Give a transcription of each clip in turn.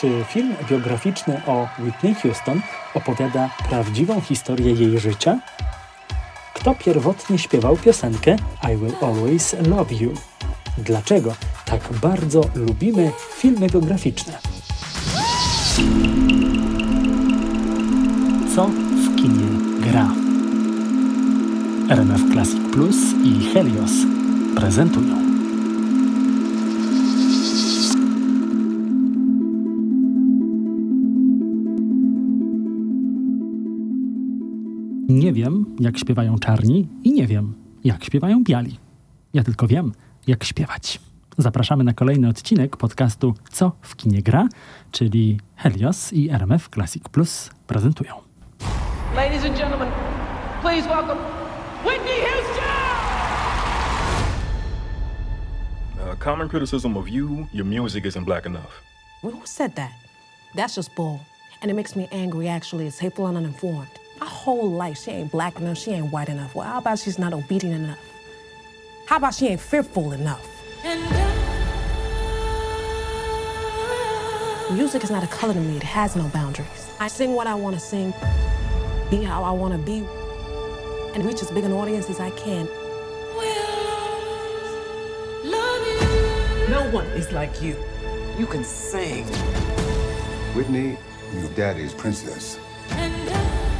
Czy film biograficzny o Whitney Houston opowiada prawdziwą historię jej życia? Kto pierwotnie śpiewał piosenkę I Will Always Love You? Dlaczego tak bardzo lubimy filmy biograficzne? Co w kinie gra? RMF Classic Plus i Helios prezentują. Nie wiem, jak śpiewają czarni i nie wiem, jak śpiewają biali. Ja tylko wiem, jak śpiewać. Zapraszamy na kolejny odcinek podcastu Co w kinie gra, czyli Helios i RMF Classic Plus prezentują. Ladies and gentlemen, please welcome Whitney Houston! A common criticism of you, your music isn't black enough. Well, who said that? That's just bull. And it makes me angry, actually. It's hateful and uninformed. My whole life, she ain't black enough, she ain't white enough. Well, how about she's not obedient enough? How about she ain't fearful enough? Music is not a color to me, it has no boundaries. I sing what I want to sing, be how I want to be, and reach as big an audience as I can. No one is like you. You can sing. Whitney, your daddy's princess.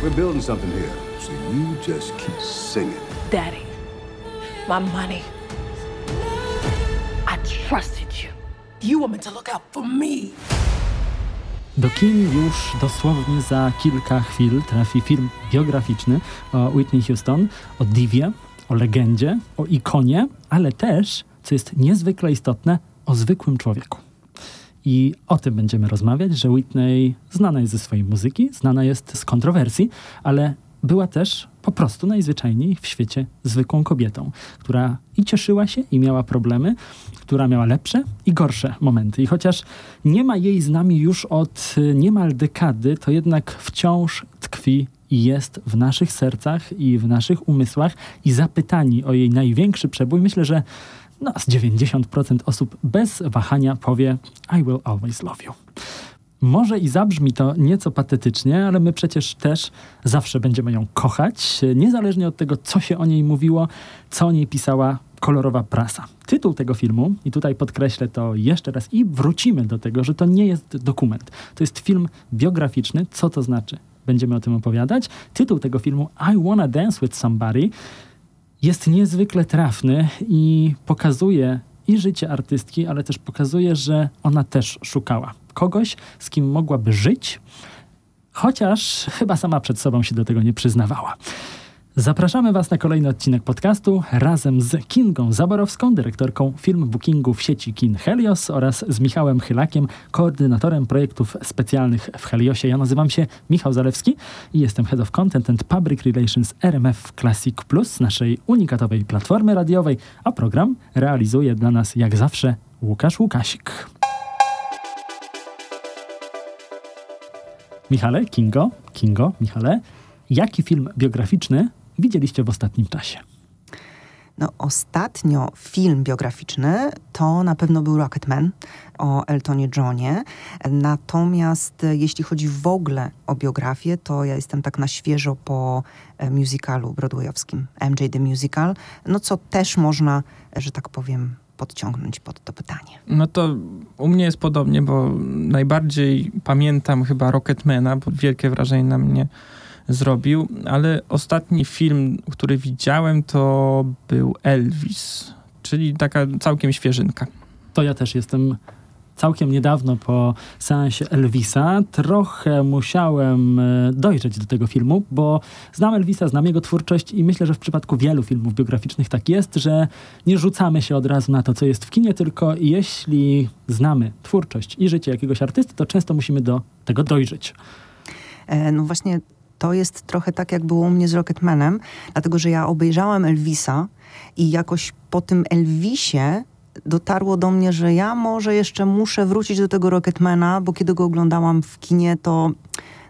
We're building something here, so you just keep singing. Daddy, my money. I trusted you. You were meant to look out for me. Do kin już dosłownie za kilka chwil trafi film biograficzny o Whitney Houston, o diwie, o legendzie, o ikonie, ale też, co jest niezwykle istotne, o zwykłym człowieku. I o tym będziemy rozmawiać, że Whitney znana jest ze swojej muzyki, znana jest z kontrowersji, ale była też po prostu najzwyczajniej w świecie zwykłą kobietą, która i cieszyła się, i miała problemy, która miała lepsze i gorsze momenty. I chociaż nie ma jej z nami już od y, niemal dekady, to jednak wciąż tkwi i jest w naszych sercach i w naszych umysłach i zapytani o jej największy przebój, myślę, że no, z 90% osób bez wahania powie I will always love you. Może i zabrzmi to nieco patetycznie, ale my przecież też zawsze będziemy ją kochać, niezależnie od tego, co się o niej mówiło, co o niej pisała kolorowa prasa. Tytuł tego filmu, i tutaj podkreślę to jeszcze raz i wrócimy do tego, że to nie jest dokument. To jest film biograficzny. Co to znaczy? Będziemy o tym opowiadać. Tytuł tego filmu I Wanna Dance With Somebody jest niezwykle trafny i pokazuje i życie artystki, ale też pokazuje, że ona też szukała kogoś, z kim mogłaby żyć, chociaż chyba sama przed sobą się do tego nie przyznawała. Zapraszamy Was na kolejny odcinek podcastu razem z Kingą Zaborowską, dyrektorką film bookingu w sieci Kin Helios oraz z Michałem Chylakiem, koordynatorem projektów specjalnych w Heliosie. Ja nazywam się Michał Zalewski i jestem Head of Content and Public Relations RMF Classic Plus, naszej unikatowej platformy radiowej, a program realizuje dla nas jak zawsze Łukasz Łukasik. Michale, Kingo, Kingo, Michale, jaki film biograficzny widzieliście w ostatnim czasie? No, ostatnio film biograficzny to na pewno był Rocketman o Eltonie Johnie. Natomiast e, jeśli chodzi w ogóle o biografię, to ja jestem tak na świeżo po e, musicalu broadwayowskim MJ The Musical, no co też można, że tak powiem, podciągnąć pod to pytanie. No to u mnie jest podobnie, bo najbardziej pamiętam chyba Rocketmana, bo wielkie wrażenie na mnie zrobił, ale ostatni film, który widziałem, to był Elvis, czyli taka całkiem świeżynka. To ja też jestem całkiem niedawno po seansie Elvisa. Trochę musiałem e, dojrzeć do tego filmu, bo znam Elvisa, znam jego twórczość i myślę, że w przypadku wielu filmów biograficznych tak jest, że nie rzucamy się od razu na to, co jest w kinie, tylko jeśli znamy twórczość i życie jakiegoś artysty, to często musimy do tego dojrzeć. E, no właśnie to jest trochę tak, jak było u mnie z Rocketmanem, dlatego że ja obejrzałam Elvisa i jakoś po tym Elvisie dotarło do mnie, że ja może jeszcze muszę wrócić do tego Rocketmana, bo kiedy go oglądałam w kinie, to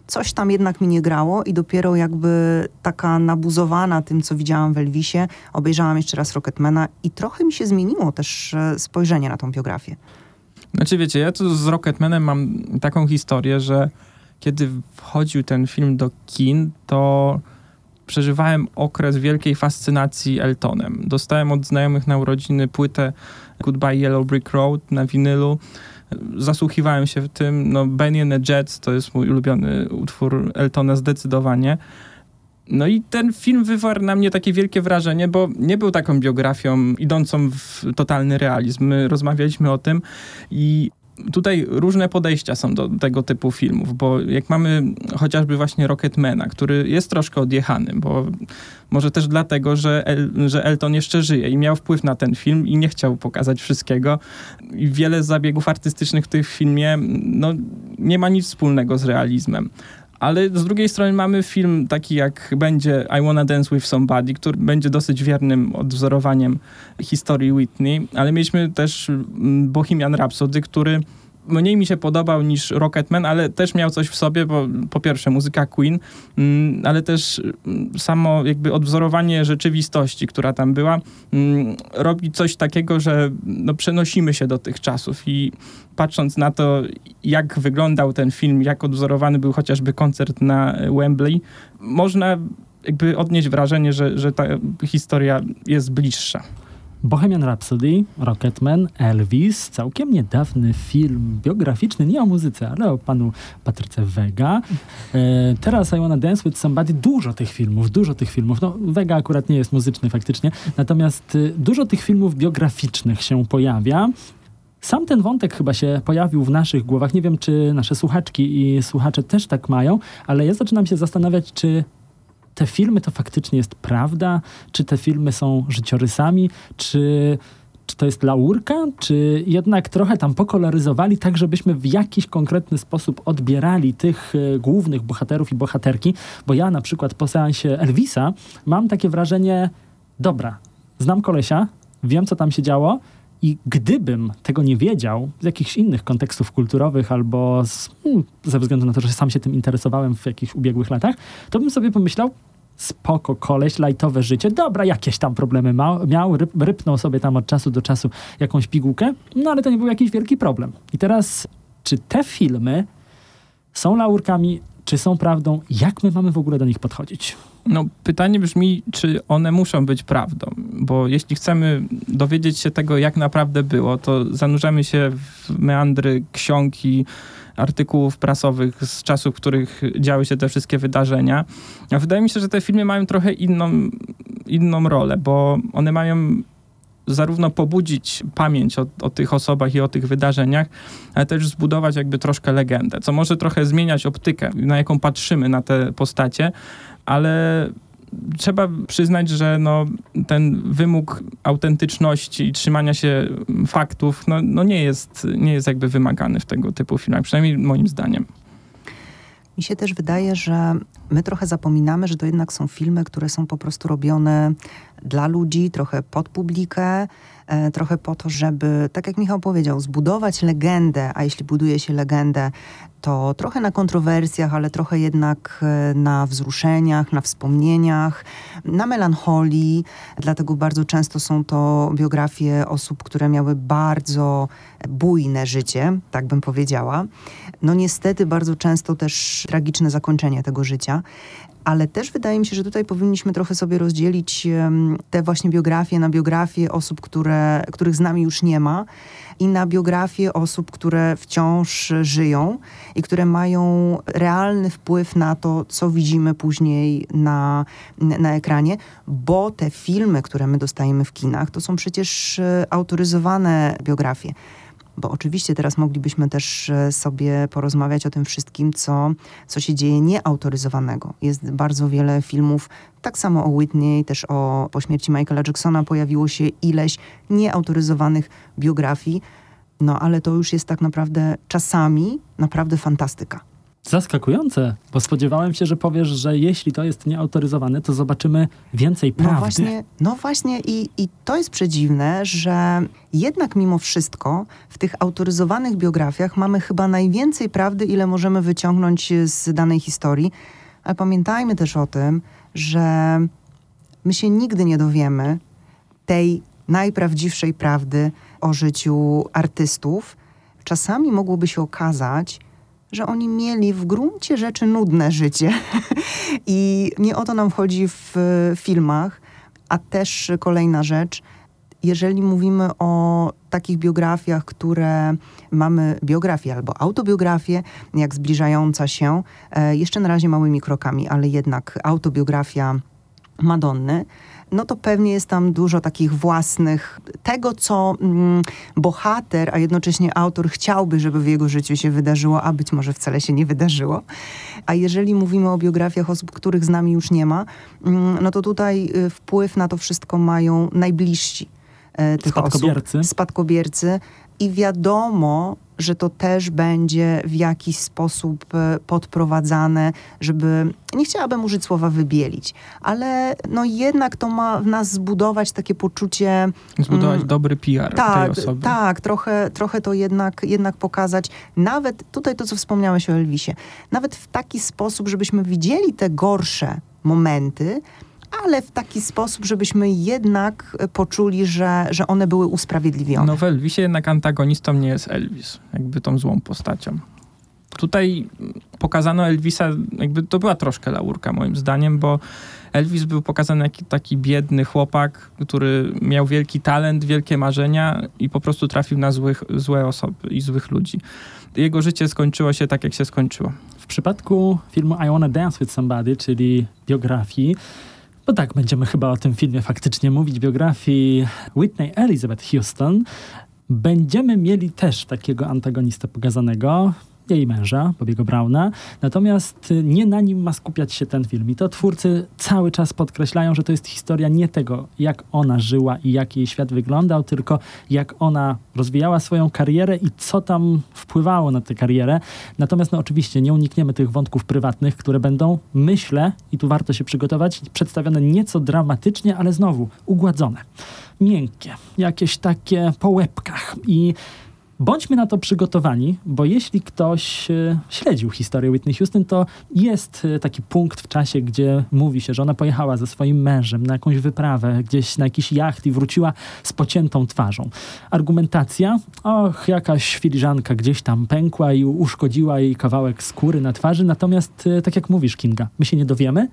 coś tam jednak mi nie grało i dopiero jakby taka nabuzowana tym, co widziałam w Elvisie, obejrzałam jeszcze raz Rocketmana i trochę mi się zmieniło też e, spojrzenie na tą biografię. Znaczy wiecie, ja tu z Rocketmanem mam taką historię, że kiedy wchodził ten film do kin, to przeżywałem okres wielkiej fascynacji Eltonem. Dostałem od znajomych na urodziny płytę Goodbye Yellow Brick Road na winylu. Zasłuchiwałem się w tym. No, Benny and the Jets to jest mój ulubiony utwór Eltona zdecydowanie. No i ten film wywarł na mnie takie wielkie wrażenie, bo nie był taką biografią idącą w totalny realizm. My rozmawialiśmy o tym i tutaj różne podejścia są do tego typu filmów, bo jak mamy chociażby właśnie Rocketmana, który jest troszkę odjechany, bo może też dlatego, że, El, że Elton jeszcze żyje i miał wpływ na ten film i nie chciał pokazać wszystkiego. I wiele zabiegów artystycznych w tym filmie no, nie ma nic wspólnego z realizmem. Ale z drugiej strony mamy film taki jak będzie I Wanna Dance With Somebody, który będzie dosyć wiernym odwzorowaniem historii Whitney, ale mieliśmy też mm, Bohemian Rhapsody, który mniej mi się podobał niż Rocketman, ale też miał coś w sobie, bo po pierwsze muzyka Queen, mm, ale też mm, samo jakby odwzorowanie rzeczywistości, która tam była, mm, robi coś takiego, że no, przenosimy się do tych czasów i patrząc na to, jak wyglądał ten film, jak odwzorowany był chociażby koncert na Wembley, można jakby odnieść wrażenie, że, że ta historia jest bliższa. Bohemian Rhapsody, Rocketman, Elvis, całkiem niedawny film biograficzny, nie o muzyce, ale o panu Patryce Vega. E, teraz I Wanna Dance With Somebody, dużo tych filmów, dużo tych filmów. No, Vega akurat nie jest muzyczny faktycznie, natomiast y, dużo tych filmów biograficznych się pojawia. Sam ten wątek chyba się pojawił w naszych głowach. Nie wiem, czy nasze słuchaczki i słuchacze też tak mają, ale ja zaczynam się zastanawiać, czy te filmy to faktycznie jest prawda? Czy te filmy są życiorysami? Czy, czy to jest laurka? Czy jednak trochę tam pokoloryzowali tak, żebyśmy w jakiś konkretny sposób odbierali tych y, głównych bohaterów i bohaterki? Bo ja na przykład po seansie Elvisa mam takie wrażenie, dobra, znam kolesia, wiem co tam się działo, i gdybym tego nie wiedział z jakichś innych kontekstów kulturowych albo z, hmm, ze względu na to, że sam się tym interesowałem w jakichś ubiegłych latach, to bym sobie pomyślał, spoko, koleś, lajtowe życie, dobra, jakieś tam problemy ma, miał, ryp, rypnął sobie tam od czasu do czasu jakąś pigułkę, no ale to nie był jakiś wielki problem. I teraz, czy te filmy są laurkami, czy są prawdą? Jak my mamy w ogóle do nich podchodzić? No, pytanie brzmi, czy one muszą być prawdą, bo jeśli chcemy dowiedzieć się tego, jak naprawdę było, to zanurzamy się w meandry książki, artykułów prasowych z czasów, w których działy się te wszystkie wydarzenia. A wydaje mi się, że te filmy mają trochę inną, inną rolę, bo one mają zarówno pobudzić pamięć o, o, tych osobach i o tych wydarzeniach, ale też zbudować jakby troszkę legendę, co może trochę zmieniać optykę, na jaką patrzymy na te postacie, ale trzeba przyznać, że no, ten wymóg autentyczności i trzymania się faktów no, no nie, jest, nie jest jakby wymagany w tego typu filmach, przynajmniej moim zdaniem. Mi się też wydaje, że my trochę zapominamy, że to jednak są filmy, które są po prostu robione dla ludzi, trochę pod publikę, e, trochę po to, żeby, tak jak Michał powiedział, zbudować legendę, a jeśli buduje się legendę, to trochę na kontrowersjach, ale trochę jednak e, na wzruszeniach, na wspomnieniach, na melancholii. Dlatego bardzo często są to biografie osób, które miały bardzo bujne życie, tak bym powiedziała. No niestety bardzo często też tragiczne zakończenie tego życia ale też wydaje mi się, że tutaj powinniśmy trochę sobie rozdzielić te właśnie biografie na biografie osób, które, których z nami już nie ma i na biografie osób, które wciąż żyją i które mają realny wpływ na to, co widzimy później na, na ekranie, bo te filmy, które my dostajemy w kinach, to są przecież e, autoryzowane biografie bo oczywiście teraz moglibyśmy też e, sobie porozmawiać o tym wszystkim, co, co się dzieje nieautoryzowanego. Jest bardzo wiele filmów, tak samo o Whitney, też o, po śmierci Michaela Jacksona pojawiło się ileś nieautoryzowanych biografii, no ale to już jest tak naprawdę czasami naprawdę fantastyka. Zaskakujące, bo spodziewałem się, że powiesz, że jeśli to jest nieautoryzowane, to zobaczymy więcej prawdy. No właśnie, no właśnie i, i to jest przedziwne, że jednak mimo wszystko w tych autoryzowanych biografiach mamy chyba najwięcej prawdy, ile możemy wyciągnąć z danej historii. Ale pamiętajmy też o tym, że my się nigdy nie dowiemy tej najprawdziwszej prawdy o życiu artystów, czasami mogłoby się okazać, że oni mieli w gruncie rzeczy nudne życie. I nie o to nam chodzi w filmach. A też kolejna rzecz, jeżeli mówimy o takich biografiach, które mamy biografię albo autobiografię, jak zbliżająca się, e, jeszcze na razie małymi krokami, ale jednak autobiografia Madonny, no to pewnie jest tam dużo takich własnych, tego co mm, bohater, a jednocześnie autor chciałby, żeby w jego życiu się wydarzyło, a być może wcale się nie wydarzyło. A jeżeli mówimy o biografiach osób, których z nami już nie ma, mm, no to tutaj y, wpływ na to wszystko mają najbliżsi e, tych spadkobiercy. osób. Spadkobiercy. I wiadomo, że to też będzie w jakiś sposób e, podprowadzane, żeby, nie chciałabym użyć słowa wybielić, ale no jednak to ma w nas zbudować takie poczucie... Zbudować mm, dobry PR tak, tej osoby. Tak, trochę, trochę to jednak, jednak pokazać. Nawet tutaj to, co wspomniałeś o Elvisie, nawet w taki sposób, żebyśmy widzieli te gorsze momenty, ale w taki sposób, żebyśmy jednak poczuli, że, że one były usprawiedliwione. No w Elvisie jednak antagonistą nie jest Elvis, jakby tą złą postacią. Tutaj pokazano Elvisa, jakby to była troszkę laurka moim zdaniem, bo Elvis był pokazany jak taki biedny chłopak, który miał wielki talent, wielkie marzenia i po prostu trafił na złych, złe osoby i złych ludzi. Jego życie skończyło się tak, jak się skończyło. W przypadku filmu I Wanna Dance With Somebody, czyli biografii, bo tak, będziemy chyba o tym filmie faktycznie mówić, biografii Whitney Elizabeth Houston. Będziemy mieli też takiego antagonistę pokazanego, jej męża, Bobiego Browna. Natomiast nie na nim ma skupiać się ten film. I to twórcy cały czas podkreślają, że to jest historia nie tego, jak ona żyła i jak jej świat wyglądał, tylko jak ona rozwijała swoją karierę i co tam wpływało na tę karierę. Natomiast no oczywiście nie unikniemy tych wątków prywatnych, które będą, myślę, i tu warto się przygotować, przedstawione nieco dramatycznie, ale znowu ugładzone. Miękkie, jakieś takie po łebkach i Bądźmy na to przygotowani, bo jeśli ktoś e, śledził historię Whitney Houston, to jest e, taki punkt w czasie, gdzie mówi się, że ona pojechała ze swoim mężem na jakąś wyprawę, gdzieś na jakiś jacht i wróciła z pociętą twarzą. Argumentacja, och, jakaś filiżanka gdzieś tam pękła i uszkodziła jej kawałek skóry na twarzy, natomiast e, tak jak mówisz, Kinga, my się nie dowiemy,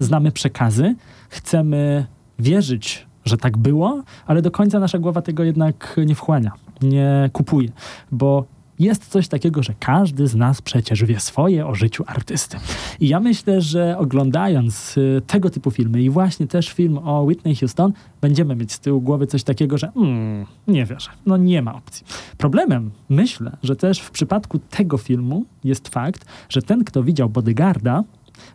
znamy przekazy, chcemy wierzyć, że tak było, ale do końca nasza głowa tego jednak nie wchłania nie kupuje, bo jest coś takiego, że każdy z nas przecież wie swoje o życiu artysty. I ja myślę, że oglądając y, tego typu filmy i właśnie też film o Whitney Houston, będziemy mieć z tyłu głowy coś takiego, że mm, nie wierzę, no nie ma opcji. Problemem, myślę, że też w przypadku tego filmu jest fakt, że ten, kto widział Bodyguarda,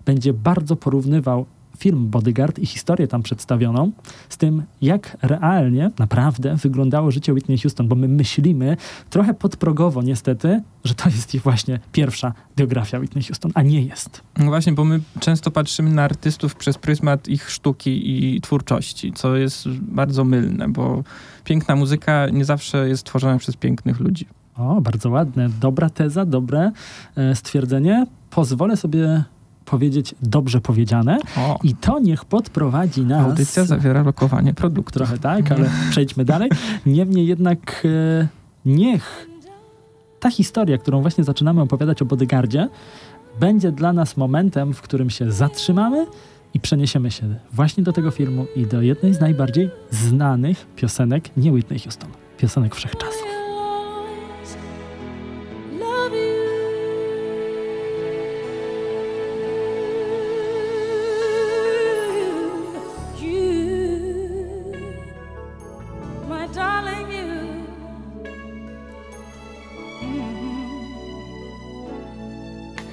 będzie bardzo porównywał film Bodyguard i historię tam przedstawioną z tym, jak realnie, naprawdę wyglądało życie Whitney Houston, bo my myślimy trochę podprogowo niestety, że to jest właśnie pierwsza biografia Whitney Houston, a nie jest. No właśnie, bo my często patrzymy na artystów przez pryzmat ich sztuki i twórczości, co jest bardzo mylne, bo piękna muzyka nie zawsze jest tworzona przez pięknych ludzi. O, bardzo ładne. Dobra teza, dobre e, stwierdzenie. Pozwolę sobie powiedzieć dobrze powiedziane. O. I to niech podprowadzi nas... Audycja zawiera lokowanie produktu. Trochę tak, ale przejdźmy dalej. Niemniej jednak e, niech ta historia, którą właśnie zaczynamy opowiadać o Bodyguardzie, będzie dla nas momentem, w którym się zatrzymamy i przeniesiemy się właśnie do tego filmu i do jednej z najbardziej znanych piosenek nie Whitney Houston, piosenek wszechczasów.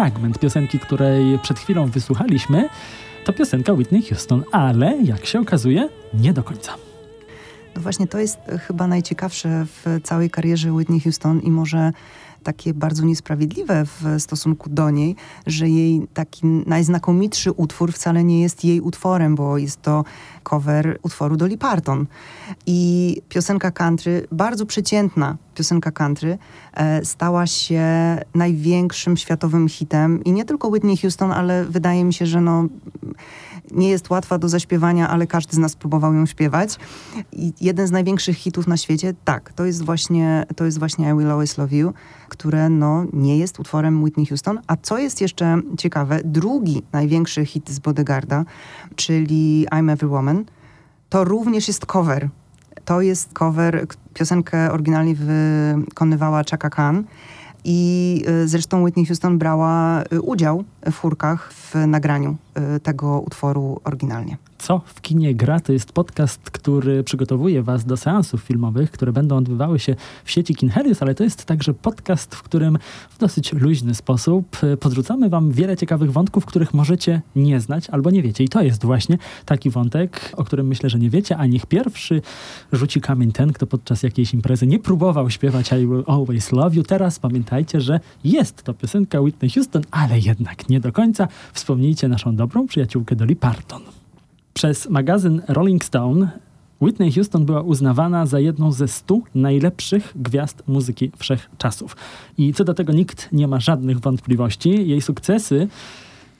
Fragment piosenki, której przed chwilą wysłuchaliśmy, to piosenka Whitney Houston, ale jak się okazuje, nie do końca. No właśnie to jest chyba najciekawsze w całej karierze Whitney Houston i może takie bardzo niesprawiedliwe w stosunku do niej, że jej taki najznakomitszy utwór wcale nie jest jej utworem, bo jest to cover utworu Dolly Parton. I piosenka country, bardzo przeciętna piosenka country, e, stała się największym światowym hitem i nie tylko Whitney Houston, ale wydaje mi się, że no nie jest łatwa do zaśpiewania, ale każdy z nas próbował ją śpiewać. I jeden z największych hitów na świecie, tak, to jest właśnie, to jest właśnie I Will Always Love You, które no, nie jest utworem Whitney Houston. A co jest jeszcze ciekawe, drugi największy hit z Bodegarda, czyli I'm Every Woman, to również jest cover. To jest cover, piosenkę oryginalnie wykonywała Chaka Khan. I y, zresztą Whitney Houston brała y, udział w chórkach w nagraniu y, tego utworu oryginalnie. Co w kinie gra to jest podcast, który przygotowuje Was do seansów filmowych, które będą odbywały się w sieci Kinhelius, ale to jest także podcast, w którym w dosyć luźny sposób podrzucamy Wam wiele ciekawych wątków, których możecie nie znać albo nie wiecie. I to jest właśnie taki wątek, o którym myślę, że nie wiecie, a niech pierwszy rzuci kamień ten, kto podczas jakiejś imprezy nie próbował śpiewać I Will Always Love You. Teraz pamiętajcie, że jest to piosenka Whitney Houston, ale jednak nie do końca. Wspomnijcie naszą dobrą przyjaciółkę Dolly Parton. Przez magazyn Rolling Stone Whitney Houston była uznawana za jedną ze stu najlepszych gwiazd muzyki wszechczasów. I co do tego nikt nie ma żadnych wątpliwości. Jej sukcesy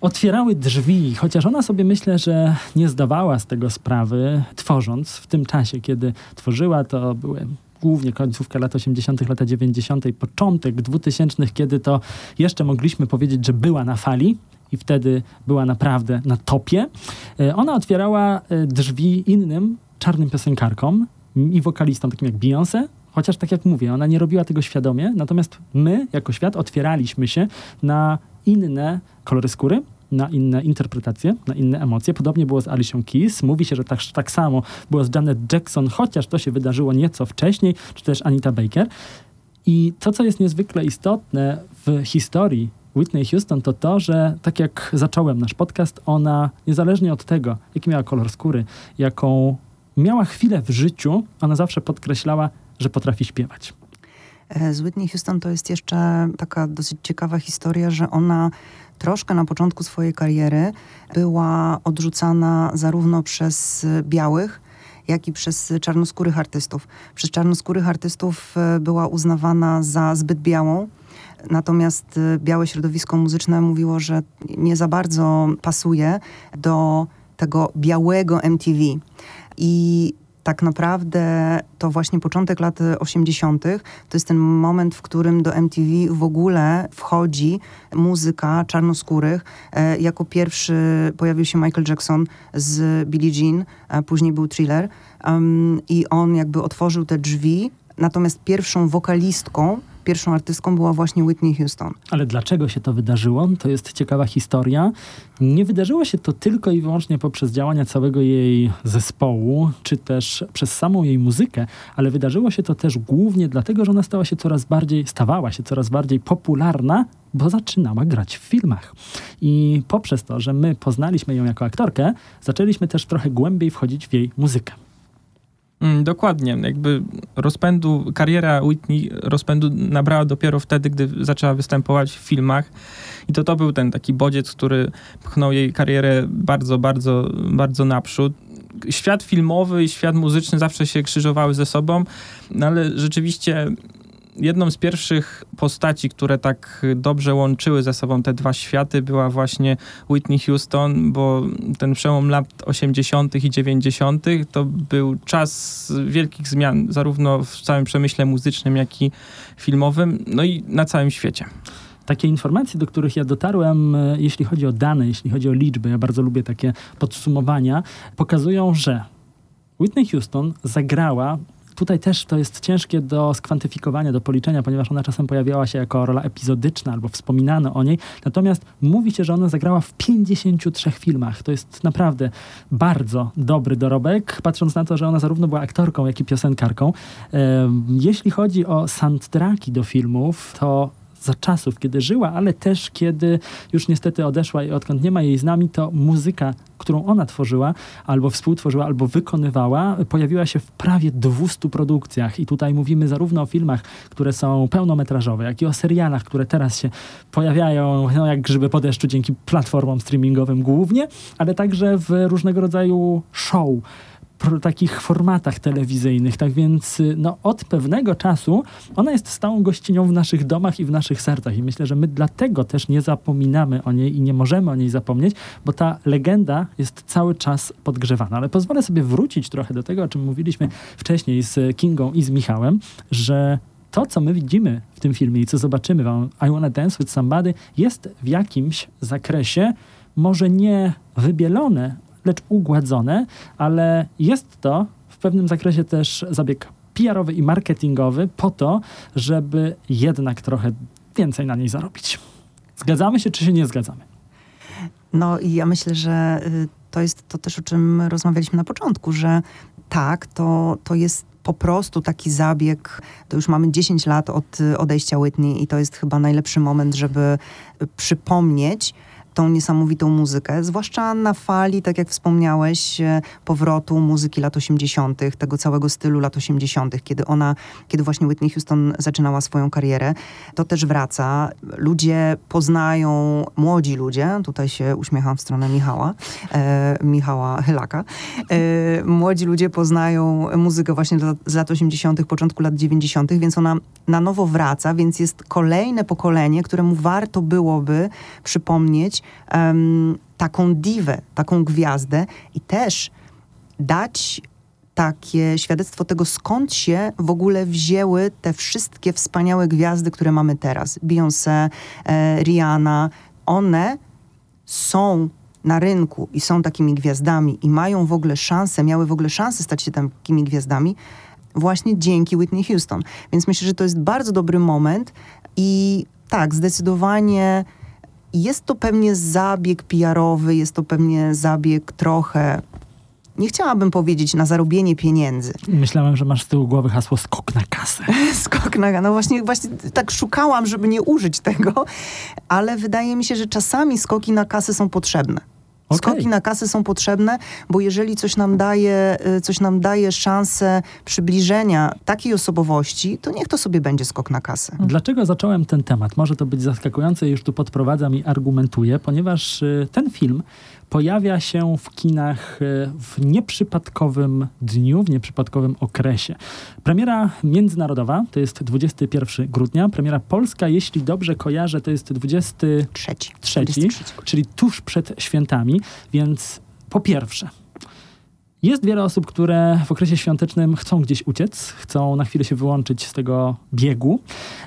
otwierały drzwi, chociaż ona sobie myślę, że nie zdawała z tego sprawy, tworząc w tym czasie, kiedy tworzyła, to były głównie końcówka lat 80., lata 90., początek 2000., kiedy to jeszcze mogliśmy powiedzieć, że była na fali i wtedy była naprawdę na topie. E, ona otwierała e, drzwi innym czarnym piosenkarkom i wokalistom, takim jak Beyoncé, chociaż tak jak mówię, ona nie robiła tego świadomie, natomiast my, jako świat, otwieraliśmy się na inne kolory skóry, na inne interpretacje, na inne emocje. Podobnie było z Alicia Keys. Mówi się, że tak, tak samo było z Janet Jackson, chociaż to się wydarzyło nieco wcześniej, czy też Anita Baker. I to, co jest niezwykle istotne w historii Whitney Houston, to to, że tak jak zacząłem nasz podcast, ona niezależnie od tego, jaki miała kolor skóry, jaką miała chwilę w życiu, ona zawsze podkreślała, że potrafi śpiewać. E, z Whitney Houston to jest jeszcze taka dosyć ciekawa historia, że ona troszkę na początku swojej kariery była odrzucana zarówno przez białych, jak i przez czarnoskórych artystów. Przez czarnoskórych artystów e, była uznawana za zbyt białą, Natomiast y, białe środowisko muzyczne mówiło, że nie za bardzo pasuje do tego białego MTV. I tak naprawdę to właśnie początek lat 80. to jest ten moment, w którym do MTV w ogóle wchodzi muzyka czarnoskórych. E, jako pierwszy pojawił się Michael Jackson z Billie Jean, później był Thriller i on jakby otworzył te drzwi. Natomiast pierwszą wokalistką pierwszą artystką była właśnie Whitney Houston. Ale dlaczego się to wydarzyło? To jest ciekawa historia. Nie wydarzyło się to tylko i wyłącznie poprzez działania całego jej zespołu, czy też przez samą jej muzykę, ale wydarzyło się to też głównie dlatego, że ona stała się coraz bardziej, stawała się coraz bardziej popularna bo zaczynała grać w filmach. I poprzez to, że my poznaliśmy ją jako aktorkę, zaczęliśmy też trochę głębiej wchodzić w jej muzykę. Mm, dokładnie. Jakby rozpędu, kariera Whitney rozpędu nabrała dopiero wtedy, gdy zaczęła występować w filmach. I to to był ten taki bodziec, który pchnął jej karierę bardzo, bardzo, bardzo naprzód. Świat filmowy i świat muzyczny zawsze się krzyżowały ze sobą, no ale rzeczywiście jedną z pierwszych postaci, które tak dobrze łączyły ze sobą te dwa światy, była właśnie Whitney Houston, bo ten przełom lat 80. i 90. to był czas wielkich zmian, zarówno w całym przemyśle muzycznym, jak i filmowym, no i na całym świecie. Takie informacje, do których ja dotarłem, e, jeśli chodzi o dane, jeśli chodzi o liczby, ja bardzo lubię takie podsumowania, pokazują, że Whitney Houston zagrała Tutaj też to jest ciężkie do skwantyfikowania, do policzenia, ponieważ ona czasem pojawiała się jako rola epizodyczna albo wspominano o niej. Natomiast mówi się, że ona zagrała w 53 filmach. To jest naprawdę bardzo dobry dorobek, patrząc na to, że ona zarówno była aktorką, jak i piosenkarką. Jeśli chodzi o soundtracki do filmów, to za czasów, kiedy żyła, ale też kiedy już niestety odeszła i odkąd nie ma jej z nami, to muzyka, którą ona tworzyła, albo współtworzyła, albo wykonywała, pojawiła się w prawie 200 produkcjach. I tutaj mówimy zarówno o filmach, które są pełnometrażowe, jak i o serialach, które teraz się pojawiają no, jak grzyby po deszczu dzięki platformom streamingowym głównie, ale także w różnego rodzaju show takich formatach telewizyjnych. Tak więc y, no, od pewnego czasu ona jest stałą gościnią w naszych domach i w naszych sercach. I myślę, że my dlatego też nie zapominamy o niej i nie możemy o niej zapomnieć, bo ta legenda jest cały czas podgrzewana. Ale pozwolę sobie wrócić trochę do tego, o czym mówiliśmy wcześniej z Kingą i z Michałem, że to, co my widzimy w tym filmie i co zobaczymy wam, I Wanna Dance With Somebody, jest w jakimś zakresie może nie wybielone, lecz ugładzone, ale jest to w pewnym zakresie też zabieg PR-owy i marketingowy po to, żeby jednak trochę więcej na niej zarobić. Zgadzamy się, czy się nie zgadzamy? No i ja myślę, że y, to jest to też, o czym rozmawialiśmy na początku, że tak, to, to jest po prostu taki zabieg, to już mamy 10 lat od odejścia Whitney i to jest chyba najlepszy moment, żeby przypomnieć, tą niesamowitą muzykę, zwłaszcza na fali, tak jak wspomniałeś, e, powrotu muzyki lat 80., tego całego stylu lat 80., kiedy ona, kiedy właśnie Whitney Houston zaczynała swoją karierę. To też wraca. Ludzie poznają, młodzi ludzie, tutaj się uśmiecham w stronę Michała, e, Michała Hylaka, e, młodzi ludzie poznają muzykę właśnie z lat 80., początku lat 90., więc ona na nowo wraca, więc jest kolejne pokolenie, któremu warto byłoby przypomnieć um, taką diwę, taką gwiazdę i też dać takie świadectwo tego, skąd się w ogóle wzięły te wszystkie wspaniałe gwiazdy, które mamy teraz. Beyoncé, e, Rihanna, one są na rynku i są takimi gwiazdami i mają w ogóle szansę, miały w ogóle szansę stać się takimi gwiazdami właśnie dzięki Whitney Houston. Więc myślę, że to jest bardzo dobry moment i tak, zdecydowanie jest to pewnie zabieg PR-owy, jest to pewnie zabieg trochę nie chciałabym powiedzieć na zarobienie pieniędzy. Myślałem, że masz z tyłu głowy hasło skok na kasę. skok na no właśnie, właśnie tak szukałam, żeby nie użyć tego, ale wydaje mi się, że czasami skoki na kasę są potrzebne. Okay. Skoki na kasę są potrzebne, bo jeżeli coś nam daje, y, coś nam daje szansę przybliżenia takiej osobowości, to niech to sobie będzie skok na kasę. Dlaczego zacząłem ten temat? Może to być zaskakujące, już tu podprowadzam i argumentuję, ponieważ y, ten film pojawia się w kinach e, w nieprzypadkowym dniu, w nieprzypadkowym okresie. Premiera międzynarodowa to jest 21 grudnia, premiera polska, jeśli dobrze kojarzę, to jest 23, 23 czyli tuż przed świętami, więc po pierwsze, jest wiele osób, które w okresie świątecznym chcą gdzieś uciec, chcą na chwilę się wyłączyć z tego biegu.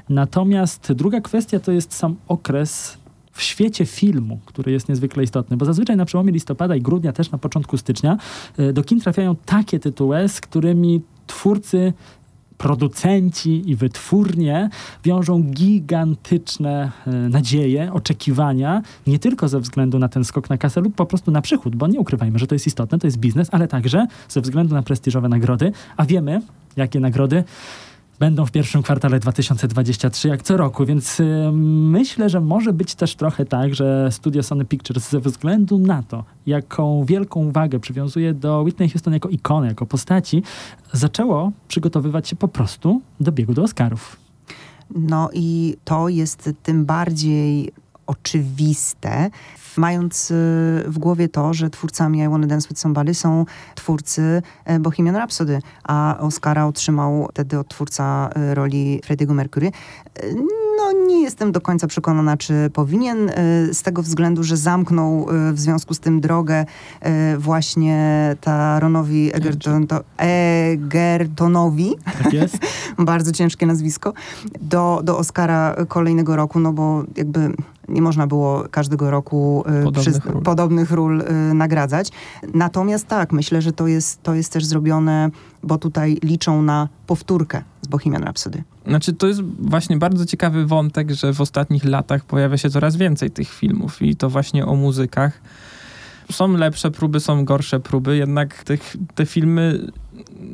Natomiast druga kwestia to jest sam okres w świecie filmu, który jest niezwykle istotny, bo zazwyczaj na przełomie listopada i grudnia, też na początku stycznia, e, do kin trafiają takie tytuły, z którymi twórcy producenci i wytwórnie wiążą gigantyczne e, nadzieje, oczekiwania, nie tylko ze względu na ten skok na kasę lub po prostu na przychód, bo nie ukrywajmy, że to jest istotne, to jest biznes, ale także ze względu na prestiżowe nagrody, a wiemy, jakie nagrody będą w pierwszym kwartale 2023 jak co roku, więc y, myślę, że może być też trochę tak, że studio Sony Pictures ze względu na to, jaką wielką uwagę przywiązuje do Whitney Houston jako ikony, jako postaci, zaczęło przygotowywać się po prostu do biegu do Oscarów. No i to jest tym bardziej oczywiste, mając y, w głowie to, że twórcami I Wanna Dance With Somebody są twórcy e, Bohemian Rhapsody, a Oscara otrzymał wtedy od twórca e, roli Freddie'ego Mercury. E, no, nie jestem do końca przekonana, czy powinien, z tego względu, że zamknął w związku z tym drogę właśnie Taronowi Egerton, to, Egertonowi. Tak jest. Bardzo ciężkie nazwisko. Do, do Oscara kolejnego roku, no bo jakby nie można było każdego roku podobnych, przy, ról. podobnych ról nagradzać. Natomiast tak, myślę, że to jest, to jest też zrobione, bo tutaj liczą na powtórkę z Bohemian Rhapsody. Znaczy, to jest właśnie bardzo ciekawy wątek, że w ostatnich latach pojawia się coraz więcej tych filmów i to właśnie o muzykach. Są lepsze próby, są gorsze próby, jednak tych, te filmy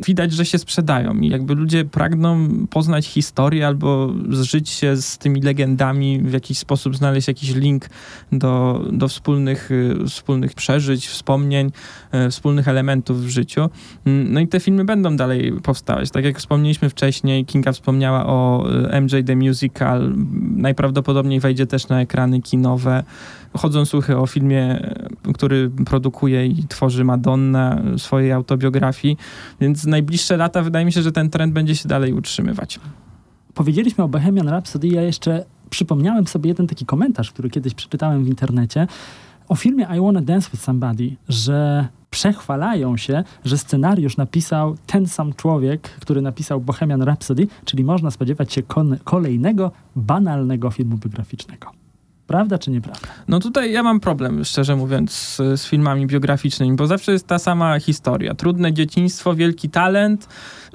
widać, że się sprzedają i jakby ludzie pragną poznać historię albo zżyć się z tymi legendami, w jakiś sposób znaleźć jakiś link do, do wspólnych, y, wspólnych przeżyć, wspomnień, y, wspólnych elementów w życiu. Mm, no i te filmy będą dalej powstawać. Tak jak wspomnieliśmy wcześniej, Kinga wspomniała o y, MJ The Musical, najprawdopodobniej wejdzie też na ekrany kinowe. Chodzą słuchy o filmie, który produkuje i tworzy Madonna swojej autobiografii, więc najbliższe lata wydaje mi się, że ten trend będzie się dalej utrzymywać. Powiedzieliśmy o Bohemian Rhapsody, ja jeszcze przypomniałem sobie jeden taki komentarz, który kiedyś przeczytałem w internecie o filmie I Wanna Dance With Somebody, że przechwalają się, że scenariusz napisał ten sam człowiek, który napisał Bohemian Rhapsody, czyli można spodziewać się kolejnego banalnego filmu biograficznego. Prawda czy nieprawda? No tutaj ja mam problem, szczerze mówiąc, z, z, filmami biograficznymi, bo zawsze jest ta sama historia. Trudne dzieciństwo, wielki talent,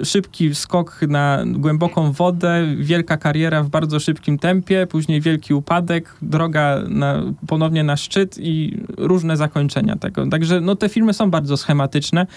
szybki skok na głęboką wodę, wielka kariera w bardzo szybkim tempie, później wielki upadek, droga na, ponownie na szczyt i różne zakończenia tego. Także no, te filmy są bardzo schematyczne.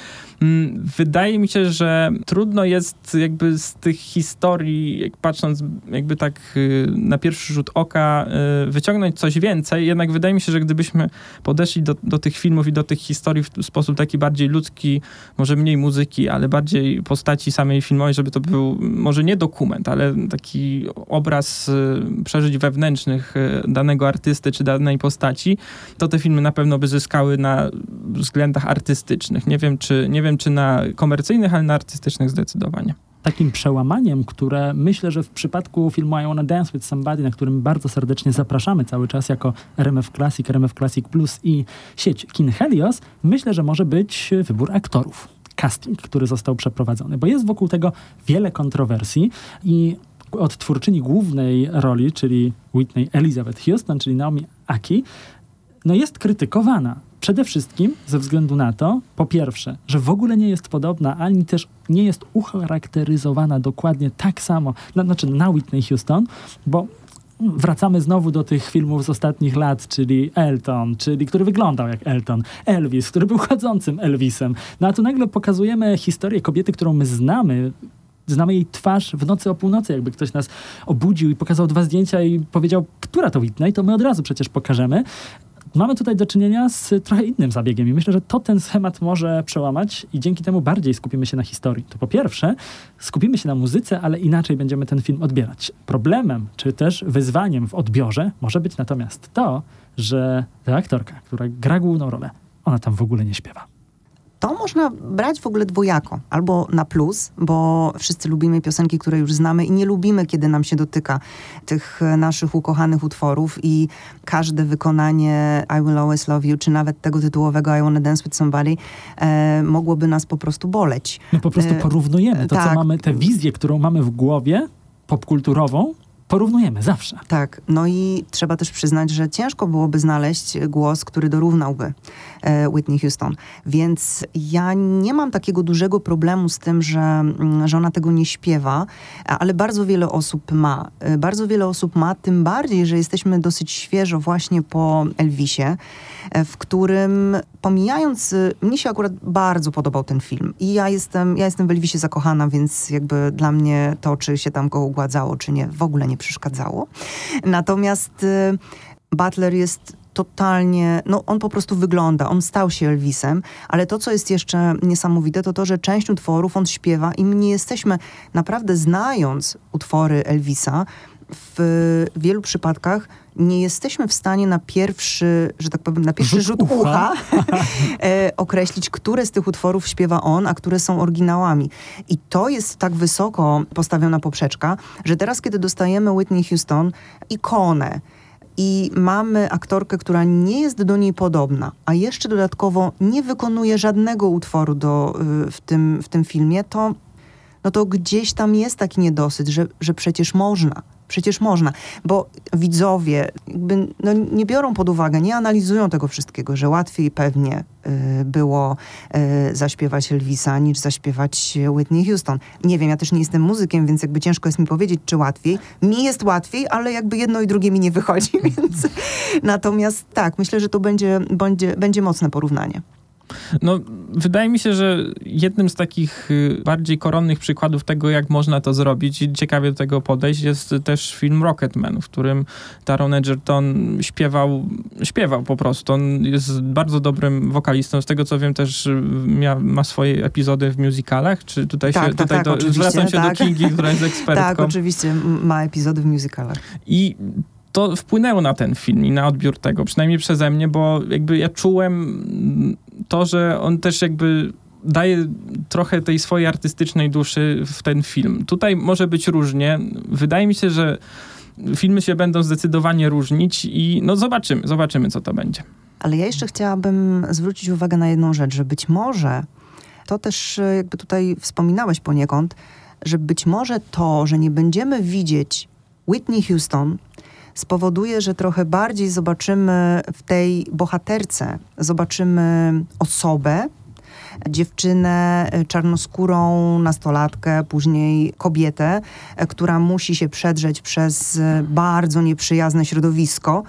Mm, wydaje mi się, że trudno jest jakby z tych historii, jak patrząc jakby tak y, na pierwszy rzut oka, y, wyciągnąć coś więcej. Jednak wydaje mi się, że gdybyśmy podeszli do, do tych filmów i do tych historii w sposób taki bardziej ludzki, może mniej muzyki, ale bardziej postaci samej filmowej, żeby to był może nie dokument, ale taki obraz y, przeżyć wewnętrznych danego artysty czy danej postaci, to te filmy na pewno by zyskały na względach artystycznych. Nie wiem, czy, nie wiem, czy na komercyjnych, ale na artystycznych zdecydowanie takim przełamaniem, które myślę, że w przypadku filmu I Wanna Dance With Somebody, na którym bardzo serdecznie zapraszamy cały czas jako RMF Classic, RMF Classic Plus i sieć Kin Helios, myślę, że może być wybór aktorów. Casting, który został przeprowadzony, bo jest wokół tego wiele kontrowersji i od twórczyni głównej roli, czyli Whitney Elizabeth Houston, czyli Naomi Aki, no jest krytykowana Przede wszystkim ze względu na to, po pierwsze, że w ogóle nie jest podobna, ani też nie jest ucharakteryzowana dokładnie tak samo, na, znaczy na Whitney Houston, bo wracamy znowu do tych filmów z ostatnich lat, czyli Elton, czyli który wyglądał jak Elton, Elvis, który był chodzącym Elvisem. No a tu nagle pokazujemy historię kobiety, którą my znamy, znamy jej twarz w nocy o północy, jakby ktoś nas obudził i pokazał dwa zdjęcia i powiedział, która to Whitney, to my od razu przecież pokażemy mamy tutaj do czynienia z trochę innym zabiegiem i myślę, że to ten schemat może przełamać i dzięki temu bardziej skupimy się na historii. To po pierwsze, skupimy się na muzyce, ale inaczej będziemy ten film odbierać. Problemem, czy też wyzwaniem w odbiorze może być natomiast to, że ta aktorka, która gra główną rolę, ona tam w ogóle nie śpiewa to można brać w ogóle dwojako. Albo na plus, bo wszyscy lubimy piosenki, które już znamy i nie lubimy, kiedy nam się dotyka tych naszych ukochanych utworów i każde wykonanie I Will Always Love You, czy nawet tego tytułowego I Wanna Dance With Somebody e, mogłoby nas po prostu boleć. My po prostu e, porównujemy to, tak. co mamy, tę wizję, którą mamy w głowie, popkulturową, porównujemy zawsze. Tak, no i trzeba też przyznać, że ciężko byłoby znaleźć głos, który dorównałby e, Whitney Houston. Więc ja nie mam takiego dużego problemu z tym, że, mm, że ona tego nie śpiewa, ale bardzo wiele osób ma. E, bardzo wiele osób ma, tym bardziej, że jesteśmy dosyć świeżo właśnie po Elvisie, e, w którym pomijając, mnie się akurat bardzo podobał ten film i ja jestem, ja jestem w Elvisie zakochana, więc jakby dla mnie to, czy się tam go ugładzało, czy nie, w ogóle nie przeszkadzało. Natomiast y, Butler jest totalnie, no on po prostu wygląda, on stał się Elvisem, ale to, co jest jeszcze niesamowite, to to, że część utworów on śpiewa i my nie jesteśmy, naprawdę znając utwory Elvisa, w wielu przypadkach nie jesteśmy w stanie na pierwszy, że tak powiem, na pierwszy rzut, rzut ucha, e, określić, które z tych utworów śpiewa on, a które są oryginałami. I to jest tak wysoko postawiona poprzeczka, że teraz, kiedy dostajemy Whitney Houston, ikonę, i mamy aktorkę, która nie jest do niej podobna, a jeszcze dodatkowo nie wykonuje żadnego utworu do, y, w, tym, w tym filmie, to, no to gdzieś tam jest taki niedosyt, że, że przecież można Przecież można, bo widzowie jakby, no, nie biorą pod uwagę, nie analizują tego wszystkiego, że łatwiej pewnie y, było y, zaśpiewać Elvisa niż zaśpiewać Whitney Houston. Nie wiem, ja też nie jestem muzykiem, więc jakby ciężko jest mi powiedzieć, czy łatwiej. Mi jest łatwiej, ale jakby jedno i drugie mi nie wychodzi, więc natomiast tak, myślę, że to będzie, będzie, będzie mocne porównanie. No, wydaje mi się, że jednym z takich y, bardziej koronnych przykładów tego, jak można to zrobić i ciekawie do tego podejść, jest też film Rocketman, w którym Taron Egerton śpiewał, śpiewał po prostu. On jest bardzo dobrym wokalistą. Z tego co wiem, też y, mia, ma swoje epizody w musicalach. Czy tutaj tak, się tak, tutaj tak, do, zwracam się tak. do Kingi, która jest ekspertką. tak, oczywiście ma epizody w musicalach. I to wpłynęło na ten film i na odbiór tego, przynajmniej przeze mnie, bo jakby ja czułem to, że on też jakby daje trochę tej swojej artystycznej duszy w ten film. Tutaj może być różnie. Wydaje mi się, że filmy się będą zdecydowanie różnić i no zobaczymy, zobaczymy co to będzie. Ale ja jeszcze chciałabym zwrócić uwagę na jedną rzecz, że być może, to też e, jakby tutaj wspominałeś poniekąd, że być może to, że nie będziemy widzieć Whitney Houston spowoduje, że trochę bardziej zobaczymy w tej bohaterce, zobaczymy osobę, dziewczynę e, czarnoskórą, nastolatkę, później kobietę, e, która musi się przedrzeć przez e, bardzo nieprzyjazne środowisko.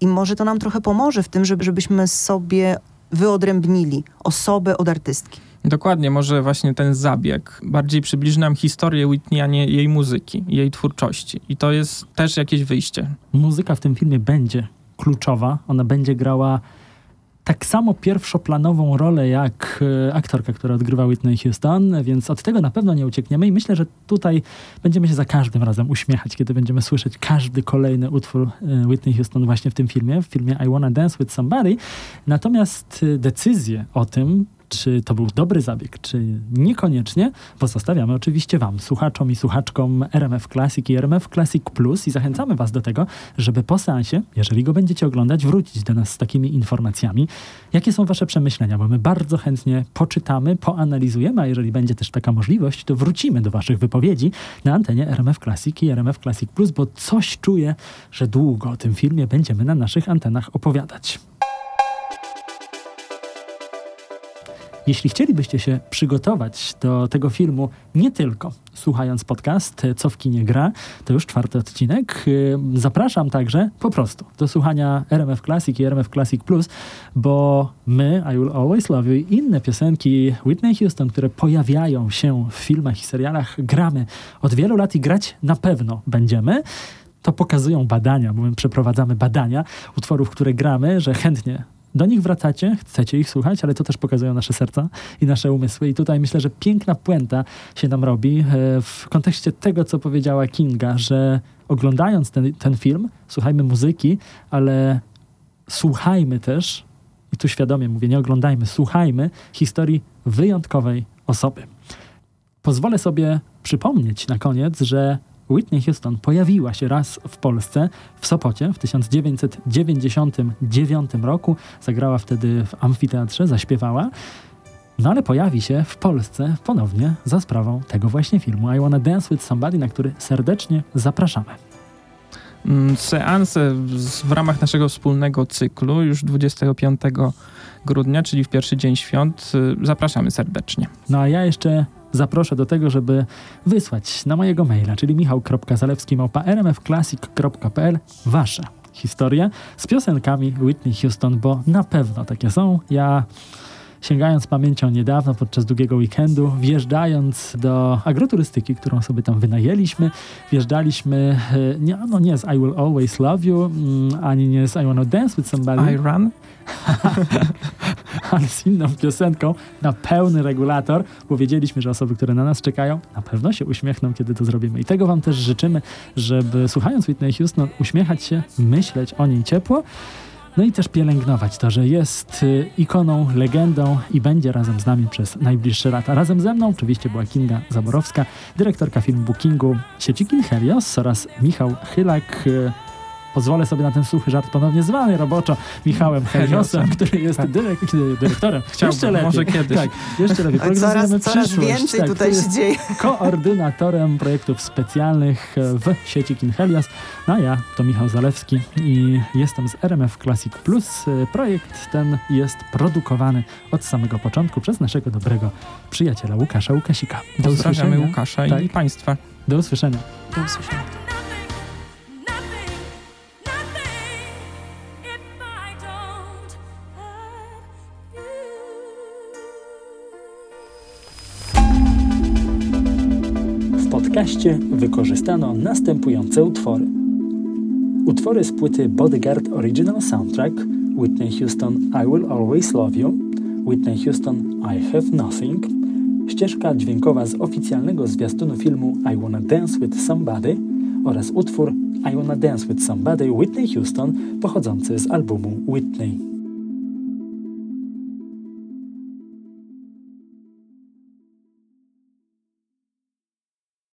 I może to nam trochę pomoże w tym, żeby, żebyśmy sobie wyodrębnili osobę od artystki. Dokładnie, może właśnie ten zabieg bardziej przybliży nam historię Whitney, a nie jej muzyki, jej twórczości. I to jest też jakieś wyjście. Muzyka w tym filmie będzie kluczowa. Ona będzie grała tak samo pierwszoplanową rolę jak e, aktorka, która odgrywa Whitney Houston, więc od tego na pewno nie uciekniemy i myślę, że tutaj będziemy się za każdym razem uśmiechać, kiedy będziemy słyszeć każdy kolejny utwór e, Whitney Houston właśnie w tym filmie, w filmie I Wanna Dance With Somebody. Natomiast e, decyzję o tym, czy to był dobry zabieg, czy niekoniecznie, pozostawiamy oczywiście Wam, słuchaczom i słuchaczkom RMF Classic i RMF Classic Plus i zachęcamy Was do tego, żeby po seansie, jeżeli go będziecie oglądać, wrócić do nas z takimi informacjami. Jakie są Wasze przemyślenia? Bo my bardzo chętnie poczytamy, poanalizujemy, a jeżeli będzie też taka możliwość, to wrócimy do Waszych wypowiedzi na antenie RMF Classic i RMF Classic Plus, bo coś czuję, że długo o tym filmie będziemy na naszych antenach opowiadać. Jeśli chcielibyście się przygotować do tego filmu nie tylko słuchając podcast Co w kinie gra, to już czwarty odcinek. Zapraszam także po prostu do słuchania RMF Classic i RMF Classic Plus, bo my, I Will Always Love You i inne piosenki Whitney Houston, które pojawiają się w filmach i serialach, gramy od wielu lat i grać na pewno będziemy to pokazują badania, bo my przeprowadzamy badania utworów, które gramy, że chętnie do nich wracacie, chcecie ich słuchać, ale to też pokazują nasze serca i nasze umysły. I tutaj myślę, że piękna puenta się nam robi e, w kontekście tego, co powiedziała Kinga, że oglądając ten, ten film, słuchajmy muzyki, ale słuchajmy też, i tu świadomie mówię, nie oglądajmy, słuchajmy historii wyjątkowej osoby. Pozwolę sobie przypomnieć na koniec, że Whitney Houston pojawiła się raz w Polsce, w Sopocie w 1999 roku. Zagrała wtedy w amfiteatrze, zaśpiewała. No ale pojawi się w Polsce ponownie za sprawą tego właśnie filmu I Wanna Dance With Somebody, na który serdecznie zapraszamy. Mm, seanse w ramach naszego wspólnego cyklu już 25 grudnia, czyli w pierwszy dzień świąt. Y, zapraszamy serdecznie. No a ja jeszcze zaproszę do tego, żeby wysłać na mojego maila, czyli michał.zalewski.rmfclassic.pl wasze historie z piosenkami Whitney Houston, bo na pewno takie są. Ja sięgając pamięcią niedawno podczas długiego weekendu, wjeżdżając do agroturystyki, którą sobie tam wynajęliśmy, wjeżdżaliśmy e, nie, no nie z I Will Always Love You, mm, ani nie z I Wanna Dance With Somebody. I Run? ale z inną piosenką na pełny regulator, bo wiedzieliśmy, że osoby, które na nas czekają, na pewno się uśmiechną, kiedy to zrobimy. I tego Wam też życzymy, żeby słuchając Whitney Houston, uśmiechać się, myśleć o niej ciepło. No i też pielęgnować to, że jest y, ikoną, legendą i będzie razem z nami przez najbliższe lata. Razem ze mną oczywiście była Kinga Zaborowska, dyrektorka filmu Bookingu sieci Kin Helios oraz Michał Chylak, y, pozwolę sobie na ten suchy żart ponownie zwany roboczo Michałem Heliosem, który jest tak. dyrek dyrektorem. Chciałbym, jeszcze lepiej. może kiedyś. Tak, jeszcze lepiej. Coraz, coraz więcej tak, tutaj się dzieje. Koordynatorem projektów specjalnych w sieci Kin Helios. No a ja to Michał Zalewski i jestem z RMF Classic Plus. Projekt ten jest produkowany od samego początku przez naszego dobrego przyjaciela Łukasza Łukasika. Do Pozdrawiamy usłyszenia. Łukasza tak. i Państwa. Do usłyszenia. Do usłyszenia. Wykorzystano następujące utwory. Utwory z płyty Bodyguard Original Soundtrack Whitney Houston I Will Always Love You, Whitney Houston I Have Nothing, ścieżka dźwiękowa z oficjalnego zwiastunu filmu I Wanna Dance With Somebody oraz utwór I Wanna Dance With Somebody Whitney Houston pochodzący z albumu Whitney.